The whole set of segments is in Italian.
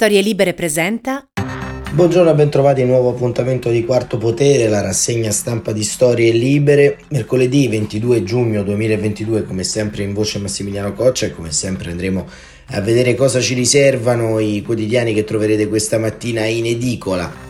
Storie Libere presenta. Buongiorno e bentrovati a un nuovo appuntamento di Quarto Potere, la rassegna stampa di Storie Libere. Mercoledì 22 giugno 2022, come sempre in voce Massimiliano Coccia e come sempre andremo a vedere cosa ci riservano i quotidiani che troverete questa mattina in edicola.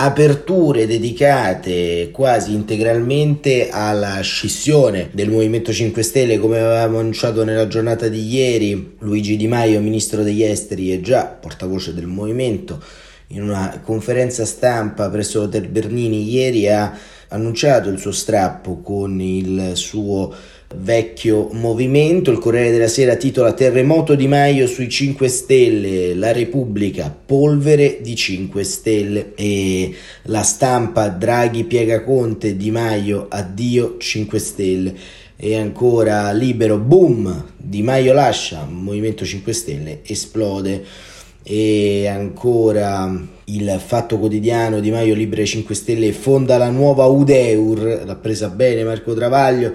Aperture dedicate quasi integralmente alla scissione del Movimento 5 Stelle come avevamo annunciato nella giornata di ieri Luigi Di Maio, ministro degli esteri e già portavoce del movimento in una conferenza stampa presso l'Hotel Bernini ieri ha annunciato il suo strappo con il suo vecchio movimento. Il Corriere della Sera titola Terremoto di Maio sui 5 Stelle, la Repubblica, polvere di 5 Stelle e la stampa Draghi piega Conte, Di Maio, addio 5 Stelle. E ancora libero, boom, Di Maio lascia, Movimento 5 Stelle esplode e ancora il Fatto Quotidiano Di Maio Libre 5 Stelle fonda la nuova Udeur, l'ha presa bene Marco Travaglio.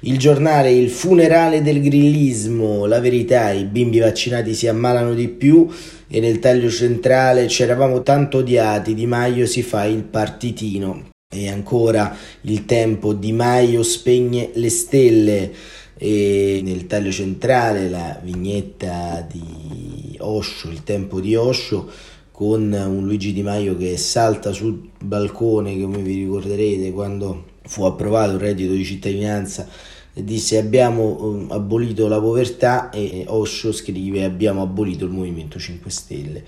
Il giornale Il funerale del grillismo, la verità, i bimbi vaccinati si ammalano di più e nel taglio centrale c'eravamo tanto odiati, Di Maio si fa il partitino. E ancora il tempo, Di Maio spegne le stelle. E nel taglio centrale la vignetta di Osho, il tempo di Osho con un Luigi Di Maio che salta sul balcone, come vi ricorderete quando fu approvato il reddito di cittadinanza disse abbiamo um, abolito la povertà e Osho scrive abbiamo abolito il Movimento 5 Stelle.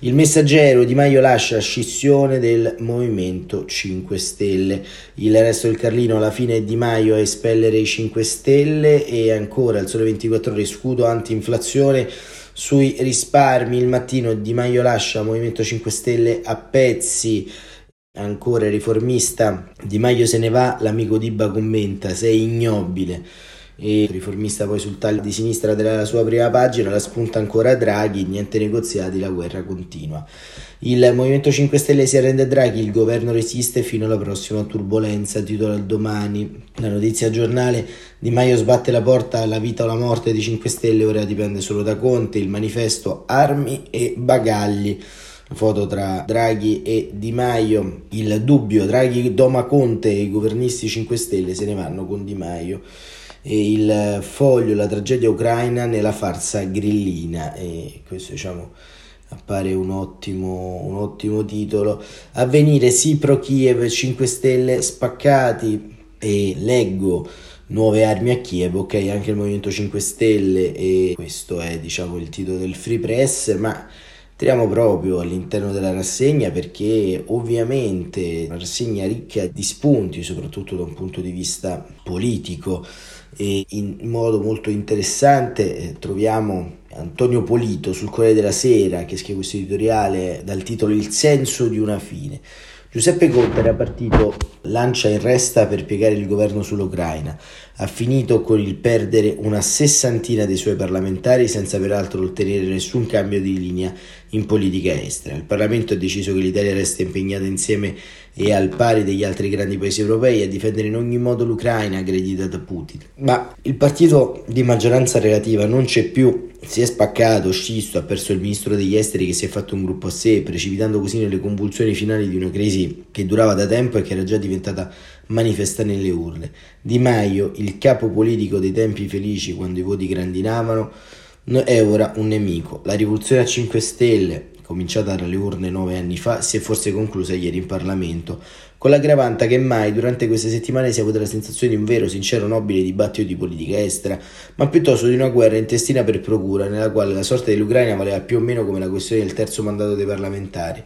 Il messaggero Di Maio lascia scissione del Movimento 5 Stelle. Il resto del Carlino alla fine Di Maio a espellere i 5 Stelle e ancora il sole 24 ore scudo anti-inflazione sui risparmi. Il mattino Di Maio lascia Movimento 5 Stelle a pezzi Ancora riformista, Di Maio se ne va, l'amico Diba commenta, sei ignobile. E riformista poi sul taglio di sinistra della sua prima pagina, la spunta ancora Draghi, niente negoziati, la guerra continua. Il Movimento 5 Stelle si arrende a Draghi, il governo resiste fino alla prossima turbolenza, titola il domani. La notizia giornale, Di Maio sbatte la porta alla vita o la morte di 5 Stelle, ora dipende solo da Conte, il manifesto armi e bagagli foto tra Draghi e Di Maio, il dubbio Draghi doma Conte e i governisti 5 Stelle se ne vanno con Di Maio. E il foglio la tragedia ucraina nella farsa grillina. E questo diciamo appare un ottimo, un ottimo titolo. Avvenire sì pro Kiev 5 Stelle spaccati. E leggo nuove armi a Kiev, ok anche il Movimento 5 Stelle. E questo è diciamo il titolo del Free Press ma Entriamo proprio all'interno della rassegna perché ovviamente una rassegna ricca di spunti, soprattutto da un punto di vista politico e in modo molto interessante eh, troviamo Antonio Polito sul Corriere della Sera che scrive questo editoriale dal titolo Il senso di una fine. Giuseppe Conte era partito lancia in resta per piegare il governo sull'Ucraina. Ha finito con il perdere una sessantina dei suoi parlamentari senza peraltro ottenere nessun cambio di linea in politica estera. Il Parlamento ha deciso che l'Italia resta impegnata insieme e al pari degli altri grandi paesi europei a difendere in ogni modo l'Ucraina aggredita da Putin. Ma il partito di maggioranza relativa non c'è più, si è spaccato, scisto, ha perso il ministro degli esteri che si è fatto un gruppo a sé, precipitando così nelle convulsioni finali di una crisi che durava da tempo e che era già diventata manifesta nelle urle. Di Maio, il capo politico dei tempi felici quando i voti grandinavano, è ora un nemico. La rivoluzione a 5 Stelle, cominciata dalle urne nove anni fa, si è forse conclusa ieri in Parlamento, con l'aggravante che mai durante queste settimane si è avuta la sensazione di un vero, sincero, nobile dibattito di politica estera, ma piuttosto di una guerra intestina per procura, nella quale la sorte dell'Ucraina valeva più o meno come la questione del terzo mandato dei parlamentari.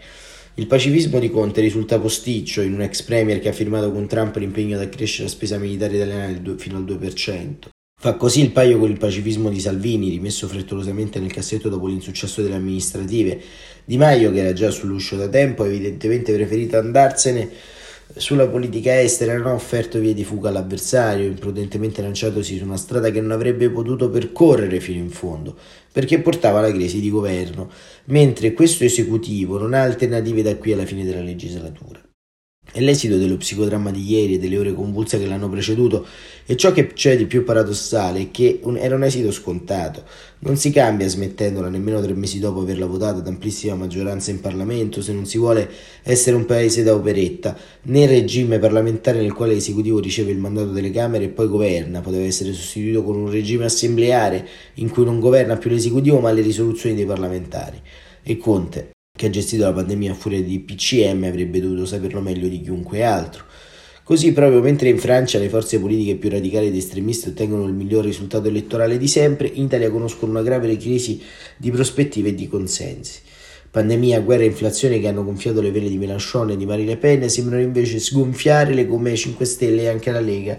Il pacifismo di Conte risulta posticcio in un ex premier che ha firmato con Trump l'impegno ad accrescere la spesa militare italiana fino al 2%. Fa così il paio con il pacifismo di Salvini, rimesso frettolosamente nel cassetto dopo l'insuccesso delle amministrative. Di Maio, che era già sull'uscio da tempo, evidentemente preferito andarsene sulla politica estera, non ha offerto vie di fuga all'avversario, imprudentemente lanciatosi su una strada che non avrebbe potuto percorrere fino in fondo, perché portava alla crisi di governo, mentre questo esecutivo non ha alternative da qui alla fine della legislatura. È l'esito dello psicodramma di ieri e delle ore convulse che l'hanno preceduto e ciò che c'è di più paradossale è che un, era un esito scontato. Non si cambia smettendola nemmeno tre mesi dopo averla votata ad amplissima maggioranza in Parlamento se non si vuole essere un paese da operetta, né il regime parlamentare nel quale l'esecutivo riceve il mandato delle Camere e poi governa poteva essere sostituito con un regime assembleare in cui non governa più l'esecutivo ma le risoluzioni dei parlamentari. E Conte, che ha gestito la pandemia a furia di PCM avrebbe dovuto saperlo meglio di chiunque altro. Così, proprio mentre in Francia le forze politiche più radicali ed estremiste ottengono il miglior risultato elettorale di sempre, in Italia conoscono una grave crisi di prospettive e di consensi. Pandemia, guerra e inflazione che hanno gonfiato le vele di Mélenchon e di Marine Le Pen sembrano invece sgonfiare le gomme 5 Stelle e anche la Lega,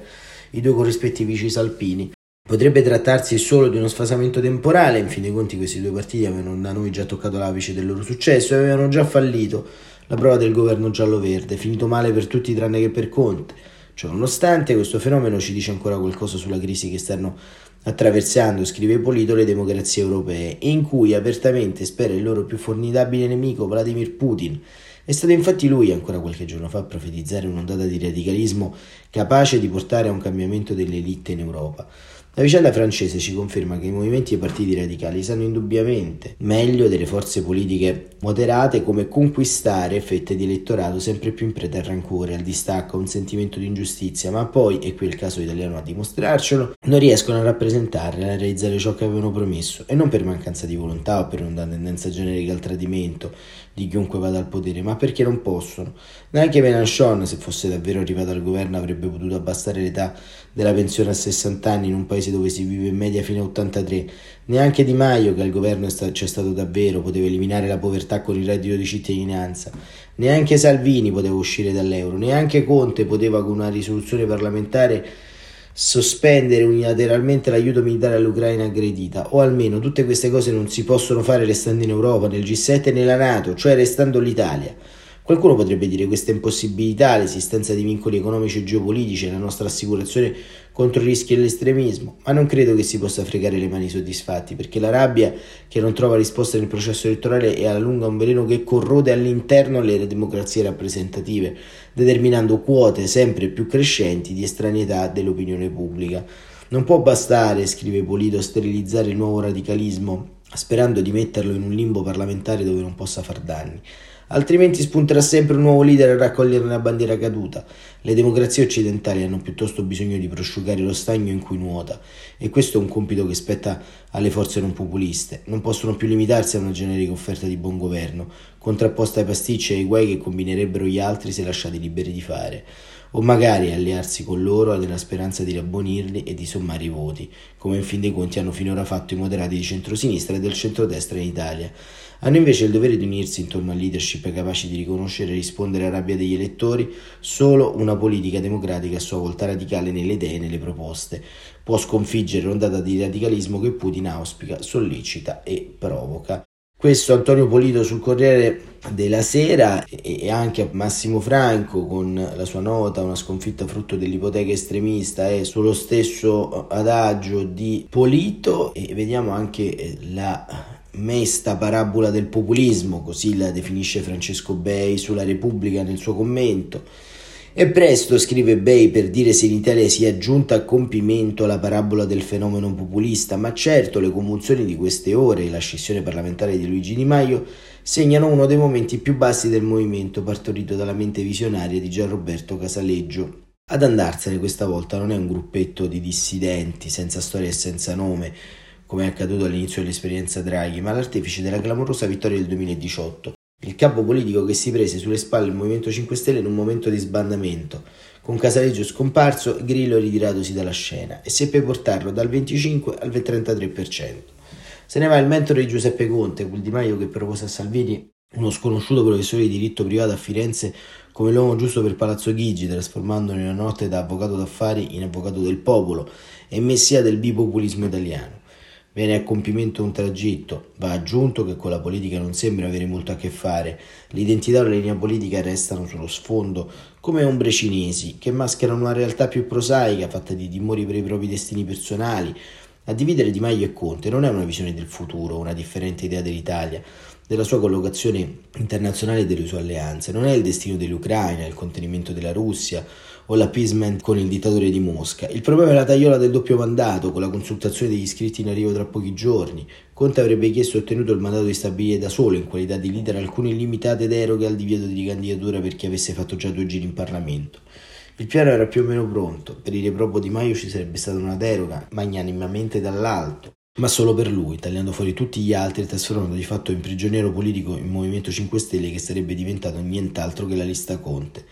i due corrispettivi cisalpini. Potrebbe trattarsi solo di uno sfasamento temporale, in fin dei conti questi due partiti avevano da noi già toccato l'apice del loro successo e avevano già fallito la prova del governo giallo-verde, finito male per tutti tranne che per Conte. Ciononostante questo fenomeno ci dice ancora qualcosa sulla crisi che stanno attraversando, scrive Polito, le democrazie europee, in cui apertamente spera il loro più formidabile nemico Vladimir Putin. È stato infatti lui, ancora qualche giorno fa, a profetizzare un'ondata di radicalismo capace di portare a un cambiamento delle elite in Europa. La vicenda francese ci conferma che i movimenti e i partiti radicali sanno indubbiamente meglio delle forze politiche moderate come conquistare fette di elettorato sempre più in preda al rancore, al distacco, a un sentimento di ingiustizia, ma poi, e qui il caso italiano a dimostrarcelo, non riescono a rappresentarle, a realizzare ciò che avevano promesso, e non per mancanza di volontà o per una tendenza generica al tradimento di chiunque vada al potere, ma perché non possono. Neanche Mélenchon, se fosse davvero arrivato al governo, avrebbe potuto abbassare l'età della pensione a 60 anni in un paese dove si vive in media fino a 83. Neanche Di Maio, che al governo c'è stato davvero, poteva eliminare la povertà con il reddito di cittadinanza. Neanche Salvini poteva uscire dall'euro. Neanche Conte poteva, con una risoluzione parlamentare, sospendere unilateralmente l'aiuto militare all'Ucraina aggredita, o almeno tutte queste cose non si possono fare restando in Europa, nel G7 e nella Nato, cioè restando l'Italia. Qualcuno potrebbe dire questa impossibilità, l'esistenza di vincoli economici e geopolitici e la nostra assicurazione contro i rischi dell'estremismo, ma non credo che si possa fregare le mani soddisfatti, perché la rabbia che non trova risposta nel processo elettorale è alla lunga un veleno che corrode all'interno le democrazie rappresentative, determinando quote sempre più crescenti di estraneità dell'opinione pubblica. Non può bastare, scrive Polito, sterilizzare il nuovo radicalismo sperando di metterlo in un limbo parlamentare dove non possa far danni altrimenti spunterà sempre un nuovo leader a raccogliere una bandiera caduta. Le democrazie occidentali hanno piuttosto bisogno di prosciugare lo stagno in cui nuota, e questo è un compito che spetta alle forze non populiste. Non possono più limitarsi a una generica offerta di buon governo, contrapposta ai pasticci e ai guai che combinerebbero gli altri se lasciati liberi di fare o magari allearsi con loro nella speranza di rabbonirli e di sommare i voti, come in fin dei conti hanno finora fatto i moderati di centrosinistra e del centrodestra in Italia. Hanno invece il dovere di unirsi intorno a leadership capaci di riconoscere e rispondere alla rabbia degli elettori. Solo una politica democratica a sua volta radicale nelle idee e nelle proposte può sconfiggere l'ondata di radicalismo che Putin auspica, sollecita e provoca. Questo Antonio Polito sul Corriere della Sera e anche Massimo Franco con la sua nota Una sconfitta frutto dell'ipoteca estremista è sullo stesso adagio di Polito e vediamo anche la mesta parabola del populismo, così la definisce Francesco Bei sulla Repubblica nel suo commento. E presto, scrive Bay, per dire se in Italia si è giunta a compimento la parabola del fenomeno populista, ma certo le commozioni di queste ore e la scissione parlamentare di Luigi Di Maio segnano uno dei momenti più bassi del movimento partorito dalla mente visionaria di Gianroberto Casaleggio. Ad andarsene questa volta non è un gruppetto di dissidenti senza storia e senza nome, come è accaduto all'inizio dell'esperienza Draghi, ma l'artefice della clamorosa vittoria del 2018. Il capo politico che si prese sulle spalle il Movimento 5 Stelle in un momento di sbandamento, con Casaleggio scomparso e Grillo ritiratosi dalla scena, e seppe portarlo dal 25 al 33%. Se ne va il mentore di Giuseppe Conte, quel Di Maio che propose a Salvini uno sconosciuto professore di diritto privato a Firenze come l'uomo giusto per Palazzo Chigi, trasformandolo in una notte da avvocato d'affari in avvocato del popolo e messia del bipopulismo italiano. Viene a compimento un tragitto. Va aggiunto che con la politica non sembra avere molto a che fare. L'identità e la linea politica restano sullo sfondo come ombre cinesi che mascherano una realtà più prosaica fatta di timori per i propri destini personali, A dividere Di Maio e Conte non è una visione del futuro, una differente idea dell'Italia, della sua collocazione internazionale e delle sue alleanze. Non è il destino dell'Ucraina, il contenimento della Russia o l'appeasement con il dittatore di Mosca. Il problema è la tagliola del doppio mandato, con la consultazione degli iscritti in arrivo tra pochi giorni. Conte avrebbe chiesto e ottenuto il mandato di stabilire da solo, in qualità di leader, alcune illimitate deroghe al divieto di candidatura per chi avesse fatto già due giri in Parlamento. Il piano era più o meno pronto, per il ripropo di Maio ci sarebbe stata una deroga, magnanimamente dall'alto, ma solo per lui, tagliando fuori tutti gli altri e trasformando di fatto in prigioniero politico il Movimento 5 Stelle che sarebbe diventato nient'altro che la lista Conte.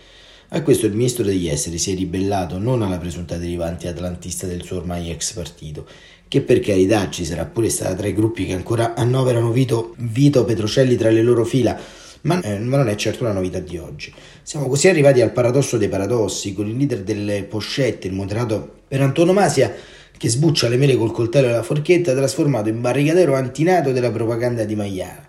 A questo il ministro degli esteri si è ribellato non alla presunta derivante atlantista del suo ormai ex partito, che per carità ci sarà pure stata tra i gruppi che ancora annoverano Vito, Vito Petrocelli tra le loro fila, ma, eh, ma, non è certo una novità di oggi. Siamo così arrivati al paradosso dei paradossi, con il leader delle pochette, il moderato per antonomasia, che sbuccia le mele col coltello e la forchetta, trasformato in barricadero antinato della propaganda di Maiana.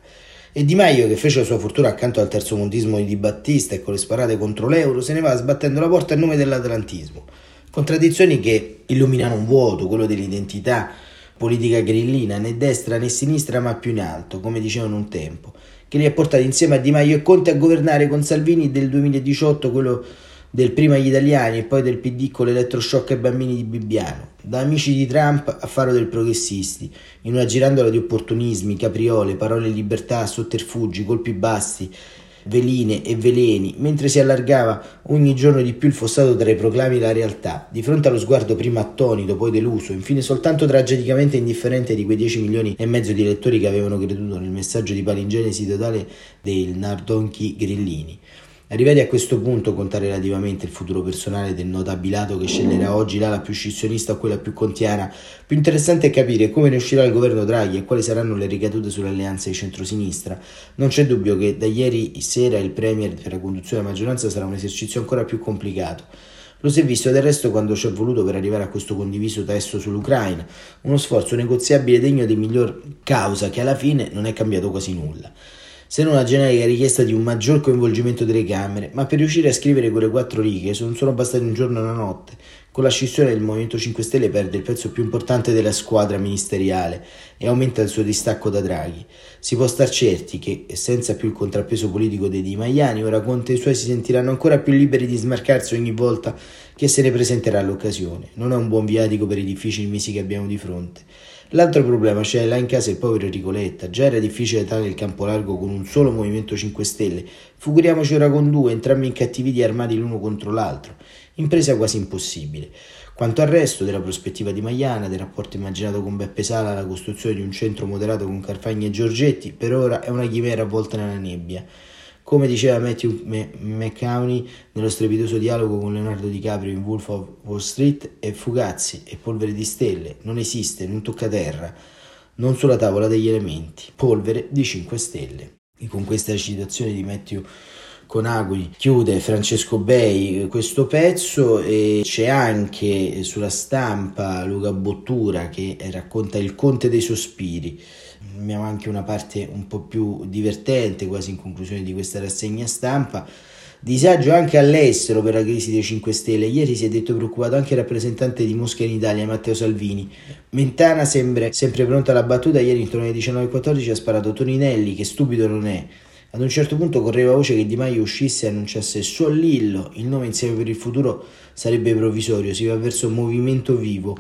E Di Maio, che fece la sua fortuna accanto al terzo mondismo di Di Battista e con le sparate contro l'euro, se ne va sbattendo la porta a nome dell'atlantismo. Contraddizioni che illuminano un vuoto, quello dell'identità politica grillina, né destra né sinistra, ma più in alto, come dicevano un tempo che li ha portati insieme a Di Maio e Conte a governare con Salvini del 2018 quello del prima gli italiani e poi del PD con l'elettroshock ai bambini di Bibbiano, da amici di Trump a faro del progressisti, in una girandola di opportunismi, capriole, parole libertà, sotterfugi, colpi bassi, veline e veleni, mentre si allargava ogni giorno di più il fossato tra i proclami e la realtà, di fronte allo sguardo prima attonito, poi deluso, infine soltanto tragicamente indifferente di quei 10 milioni e mezzo di lettori che avevano creduto nel messaggio di palingenesi totale dei Nardonchi Grillini. Arrivati a questo punto, contare relativamente il futuro personale del notabilato che sceglierà oggi l'ala più scissionista o quella più contiana, più interessante è capire come ne uscirà il governo Draghi e quali saranno le ricadute sull'alleanza di centrosinistra. Non c'è dubbio che da ieri sera il Premier per la conduzione della maggioranza sarà un esercizio ancora più complicato. Lo si è visto del resto quando ci è voluto per arrivare a questo condiviso testo sull'Ucraina, uno sforzo negoziabile degno di miglior causa che alla fine non è cambiato quasi nulla se non la generica richiesta di un maggior coinvolgimento delle Camere, ma per riuscire a scrivere quelle quattro righe non sono bastati un giorno e una notte. Con la scissione del Movimento 5 Stelle perde il pezzo più importante della squadra ministeriale e aumenta il suo distacco da Draghi. Si può star certi che, senza più il contrappeso politico dei Di Maiani, ora Conte e i suoi si sentiranno ancora più liberi di smarcarsi ogni volta che se ne presenterà l'occasione. Non è un buon viatico per i difficili mesi che abbiamo di fronte. L'altro problema c'è là in casa il povero Enrico Letta. Già era difficile dare il campo largo con un solo Movimento 5 Stelle. Figuriamoci ora con due, entrambi incattiviti e armati l'uno contro l'altro. Impresa quasi impossibile. Quanto al resto della prospettiva di Maiana, del rapporto immaginato con Beppe Sala, la costruzione di un centro moderato con Carfagni e Giorgetti, per ora è una chimera avvolta nella nebbia. Come diceva Matthew McCowney nello strepitoso dialogo con Leonardo DiCaprio in Wolf of Wall Street, è fugazzi, è polvere di stelle, non esiste, non tocca terra, non sulla tavola degli elementi, polvere di 5 stelle. E con questa citazione di Matthew Conagui chiude Francesco Bei questo pezzo e c'è anche sulla stampa Luca Bottura che racconta il Conte dei Sospiri abbiamo anche una parte un po' più divertente, quasi in conclusione di questa rassegna stampa. Disagio anche all'estero per la crisi dei 5 Stelle. Ieri si è detto preoccupato anche il rappresentante di Mosca in Italia, Matteo Salvini. Mentana sembra sempre pronta alla battuta. Ieri intorno alle 19.14 ha sparato Toninelli, che stupido non è. Ad un certo punto correva voce che Di Maio uscisse e annunciasse su Lillo, il nome insieme per il futuro sarebbe provvisorio, si va verso un movimento vivo.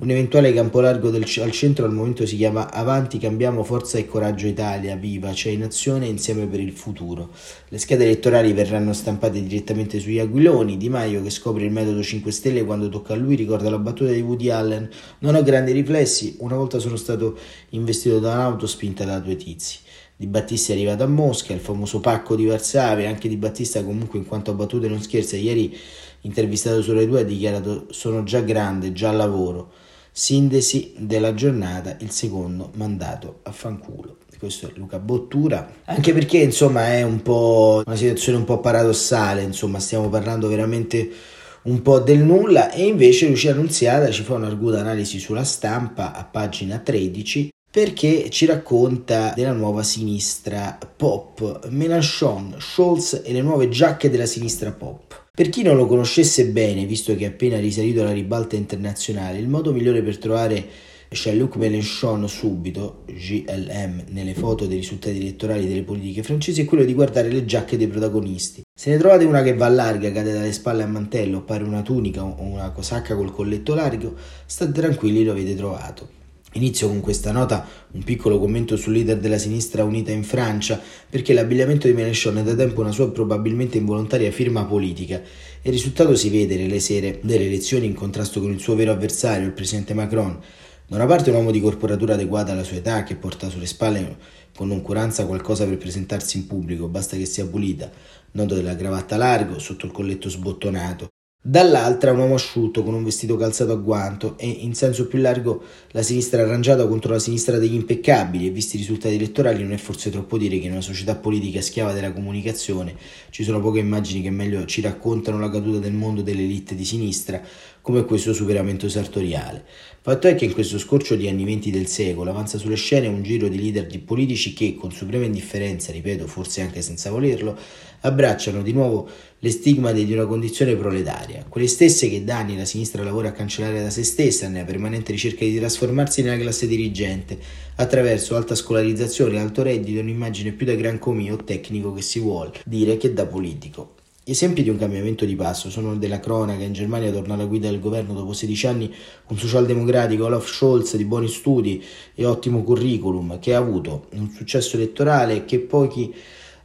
Un eventuale campo largo del, al centro al momento si chiama Avanti, cambiamo forza e coraggio Italia, viva, c'è in azione insieme per il futuro. Le schede elettorali verranno stampate direttamente sugli aquiloni. Di Maio, che scopre il metodo 5 Stelle quando tocca a lui, ricorda la battuta di Woody Allen. Non ho grandi riflessi, una volta sono stato investito da un'auto spinta da due tizi. Di Battista è arrivato a Mosca, il famoso pacco di Varsavia, anche Di Battista comunque in quanto a battute non scherza, ieri intervistato sulle due ha dichiarato sono già grande, già lavoro. Sintesi della giornata, il secondo mandato a fanculo. Questo è Luca Bottura, anche perché insomma è un po' una situazione un po' paradossale, insomma stiamo parlando veramente un po' del nulla e invece Lucia Annunziata ci fa un'arguta analisi sulla stampa a pagina 13 perché ci racconta della nuova sinistra pop, Mélenchon, Scholz e le nuove giacche della sinistra pop. Per chi non lo conoscesse bene, visto che è appena risalito alla ribalta internazionale, il modo migliore per trovare Jean-Luc Mélenchon subito, GLM, nelle foto dei risultati elettorali delle politiche francesi è quello di guardare le giacche dei protagonisti. Se ne trovate una che va larga, cade dalle spalle a mantello, pare una tunica o una cosacca col colletto largo, state tranquilli, lo avete trovato. Inizio con questa nota un piccolo commento sul leader della sinistra unita in Francia, perché l'abbigliamento di Mélenchon è da tempo una sua probabilmente involontaria firma politica. Il risultato si vede nelle sere delle elezioni in contrasto con il suo vero avversario, il presidente Macron. Da una parte un uomo di corporatura adeguata alla sua età che porta sulle spalle con noncuranza qualcosa per presentarsi in pubblico, basta che sia pulita, nodo della cravatta largo, sotto il colletto sbottonato, Dall'altra un uomo asciutto con un vestito calzato a guanto e in senso più largo la sinistra arrangiata contro la sinistra degli impeccabili e visti i risultati elettorali non è forse troppo dire che in una società politica schiava della comunicazione ci sono poche immagini che meglio ci raccontano la caduta del mondo delle elite di sinistra come questo superamento sartoriale. Fatto è che in questo scorcio di anni venti del secolo avanza sulle scene un giro di leader di politici che, con suprema indifferenza, ripeto, forse anche senza volerlo, abbracciano di nuovo le stigmate di una condizione proletaria, quelle stesse che da anni la sinistra lavora a cancellare da se stessa nella permanente ricerca di trasformarsi nella classe dirigente, attraverso alta scolarizzazione, alto reddito e un'immagine più da gran comio tecnico che si vuole dire che da politico. Esempi di un cambiamento di passo sono della cronaca, in Germania torna alla guida del governo dopo 16 anni un socialdemocratico Olaf Scholz di buoni studi e ottimo curriculum, che ha avuto un successo elettorale che pochi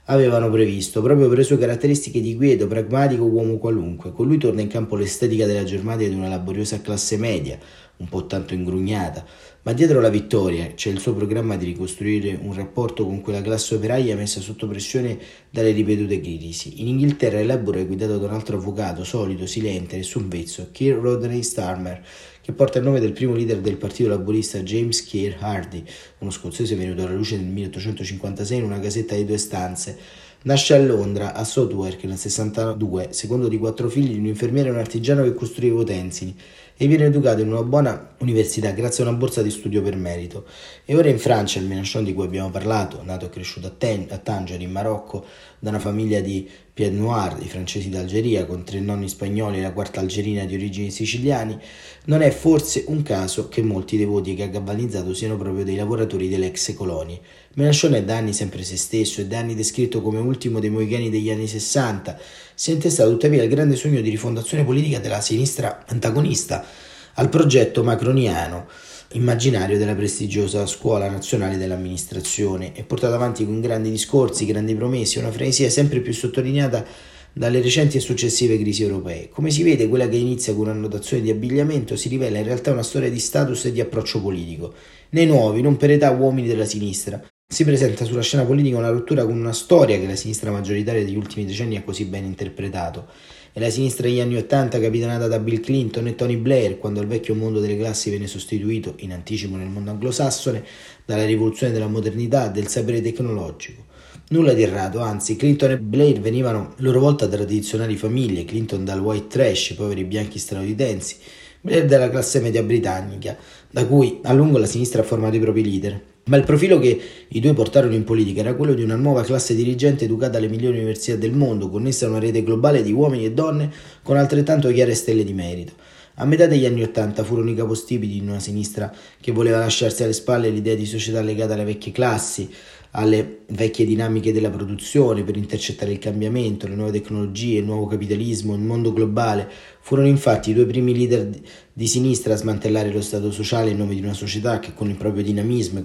avevano previsto, proprio per le sue caratteristiche di quieto, pragmatico uomo qualunque. Con lui torna in campo l'estetica della Germania di una laboriosa classe media, un po' tanto ingrugnata, ma dietro la vittoria c'è il suo programma di ricostruire un rapporto con quella classe operaia messa sotto pressione dalle ripetute crisi. In Inghilterra il Labour è guidato da un altro avvocato, solido, silente, nessun vezzo, Keir Rodney Starmer, che porta il nome del primo leader del partito laburista James Keir Hardy, uno scozzese venuto alla luce nel 1856 in una casetta di due stanze. Nasce a Londra, a Southwark, nel 62, secondo di quattro figli di un infermiere e un artigiano che costruiva utensili e viene educato in una buona università grazie a una borsa di studio per merito. E ora in Francia, il Mélenchon di cui abbiamo parlato, nato e cresciuto a, Ten- a Tanger in Marocco, da una famiglia di Pied Noir, i francesi d'Algeria, con tre nonni spagnoli e la quarta algerina di origini siciliani, non è forse un caso che molti dei voti che ha galvanizzato siano proprio dei lavoratori delle ex colonie. Mélenchon è da anni sempre se stesso, è da anni descritto come ultimo dei moicani degli anni 60, si è intestato tuttavia il grande sogno di rifondazione politica della sinistra antagonista al progetto macroniano immaginario della prestigiosa Scuola Nazionale dell'Amministrazione e portato avanti con grandi discorsi, grandi promesse, una frenesia sempre più sottolineata dalle recenti e successive crisi europee. Come si vede, quella che inizia con un'annotazione di abbigliamento si rivela in realtà una storia di status e di approccio politico. Nei nuovi, non per età uomini della sinistra, si presenta sulla scena politica una rottura con una storia che la sinistra maggioritaria degli ultimi decenni ha così ben interpretato e la sinistra degli anni Ottanta capitanata da Bill Clinton e Tony Blair, quando il vecchio mondo delle classi venne sostituito, in anticipo nel mondo anglosassone, dalla rivoluzione della modernità, del sapere tecnologico. Nulla di errato, anzi Clinton e Blair venivano a loro volta da tradizionali famiglie, Clinton dal white trash, poveri bianchi statunitensi, Blair dalla classe media britannica, da cui a lungo la sinistra ha formato i propri leader. Ma il profilo che i due portarono in politica era quello di una nuova classe dirigente educata alle migliori università del mondo, connessa a una rete globale di uomini e donne con altrettanto chiare stelle di merito. A metà degli anni Ottanta furono i capostipiti di una sinistra che voleva lasciarsi alle spalle l'idea di società legata alle vecchie classi, alle vecchie dinamiche della produzione per intercettare il cambiamento, le nuove tecnologie, il nuovo capitalismo, il mondo globale. Furono infatti i due primi leader di sinistra a smantellare lo Stato sociale in nome di una società che con il proprio dinamismo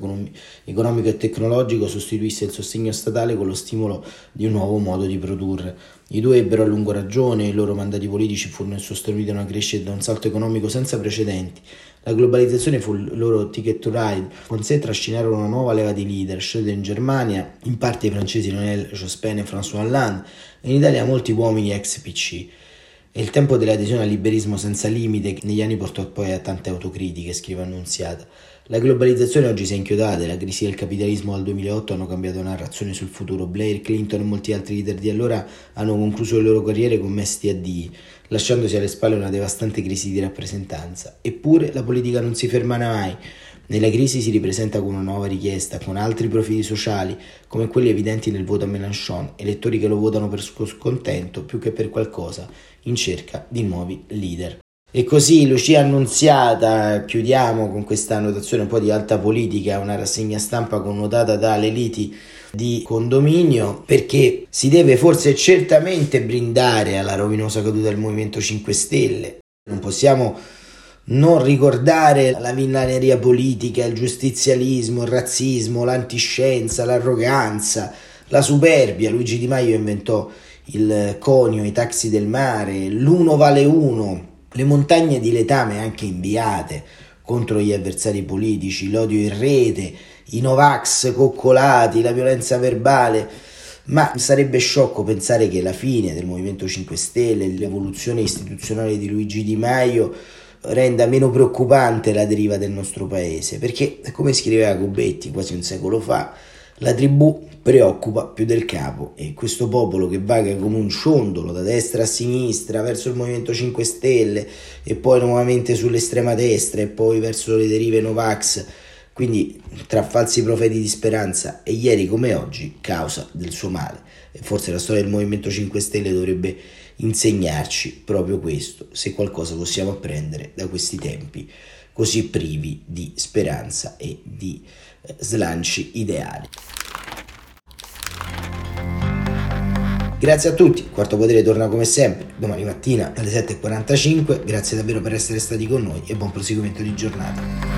economico e tecnologico sostituisse il sostegno statale con lo stimolo di un nuovo modo di produrre. I due ebbero a lungo ragione i loro mandati politici furono sostenuti da una crescita e da un salto economico senza precedenti. La globalizzazione fu il loro ticket to ride, con sé trascinarono una nuova leva di leader, scelta in Germania, in parte i francesi Noël Jospin e François Hollande, e in Italia molti uomini ex PC. È il tempo dell'adesione al liberismo senza limite che negli anni portò poi a tante autocritiche, scrive Annunziata. La globalizzazione oggi si è inchiodata e la crisi del capitalismo dal 2008 hanno cambiato narrazione sul futuro. Blair, Clinton e molti altri leader di allora hanno concluso le loro carriere con mesti addii, lasciandosi alle spalle una devastante crisi di rappresentanza. Eppure la politica non si ferma mai. Nella crisi si ripresenta con una nuova richiesta, con altri profili sociali, come quelli evidenti nel voto a Mélenchon, elettori che lo votano per scontento più che per qualcosa, in cerca di nuovi leader. E così Lucia Annunziata, chiudiamo con questa annotazione un po' di alta politica, una rassegna stampa connotata dalle liti di condominio, perché si deve forse certamente brindare alla rovinosa caduta del Movimento 5 Stelle. Non possiamo non ricordare la villaneria politica, il giustizialismo, il razzismo, l'antiscienza, l'arroganza, la superbia. Luigi Di Maio inventò il conio, i taxi del mare, l'uno vale uno, le montagne di letame anche inviate contro gli avversari politici, l'odio in rete, i Novax coccolati, la violenza verbale. Ma sarebbe sciocco pensare che la fine del Movimento 5 Stelle, l'evoluzione istituzionale di Luigi Di Maio renda meno preoccupante la deriva del nostro paese, perché come scriveva Gobetti quasi un secolo fa, la tribù preoccupa più del capo e questo popolo che vaga come un ciondolo da destra a sinistra verso il Movimento 5 Stelle e poi nuovamente sull'estrema destra e poi verso le derive Novax, quindi tra falsi profeti di speranza e ieri come oggi causa del suo male. E forse la storia del Movimento 5 Stelle dovrebbe insegnarci proprio questo, se qualcosa possiamo apprendere da questi tempi così privi di speranza e di eh, slanci ideali. Grazie a tutti, Quarto Potere torna come sempre domani mattina alle 7.45, grazie davvero per essere stati con noi e buon proseguimento di giornata.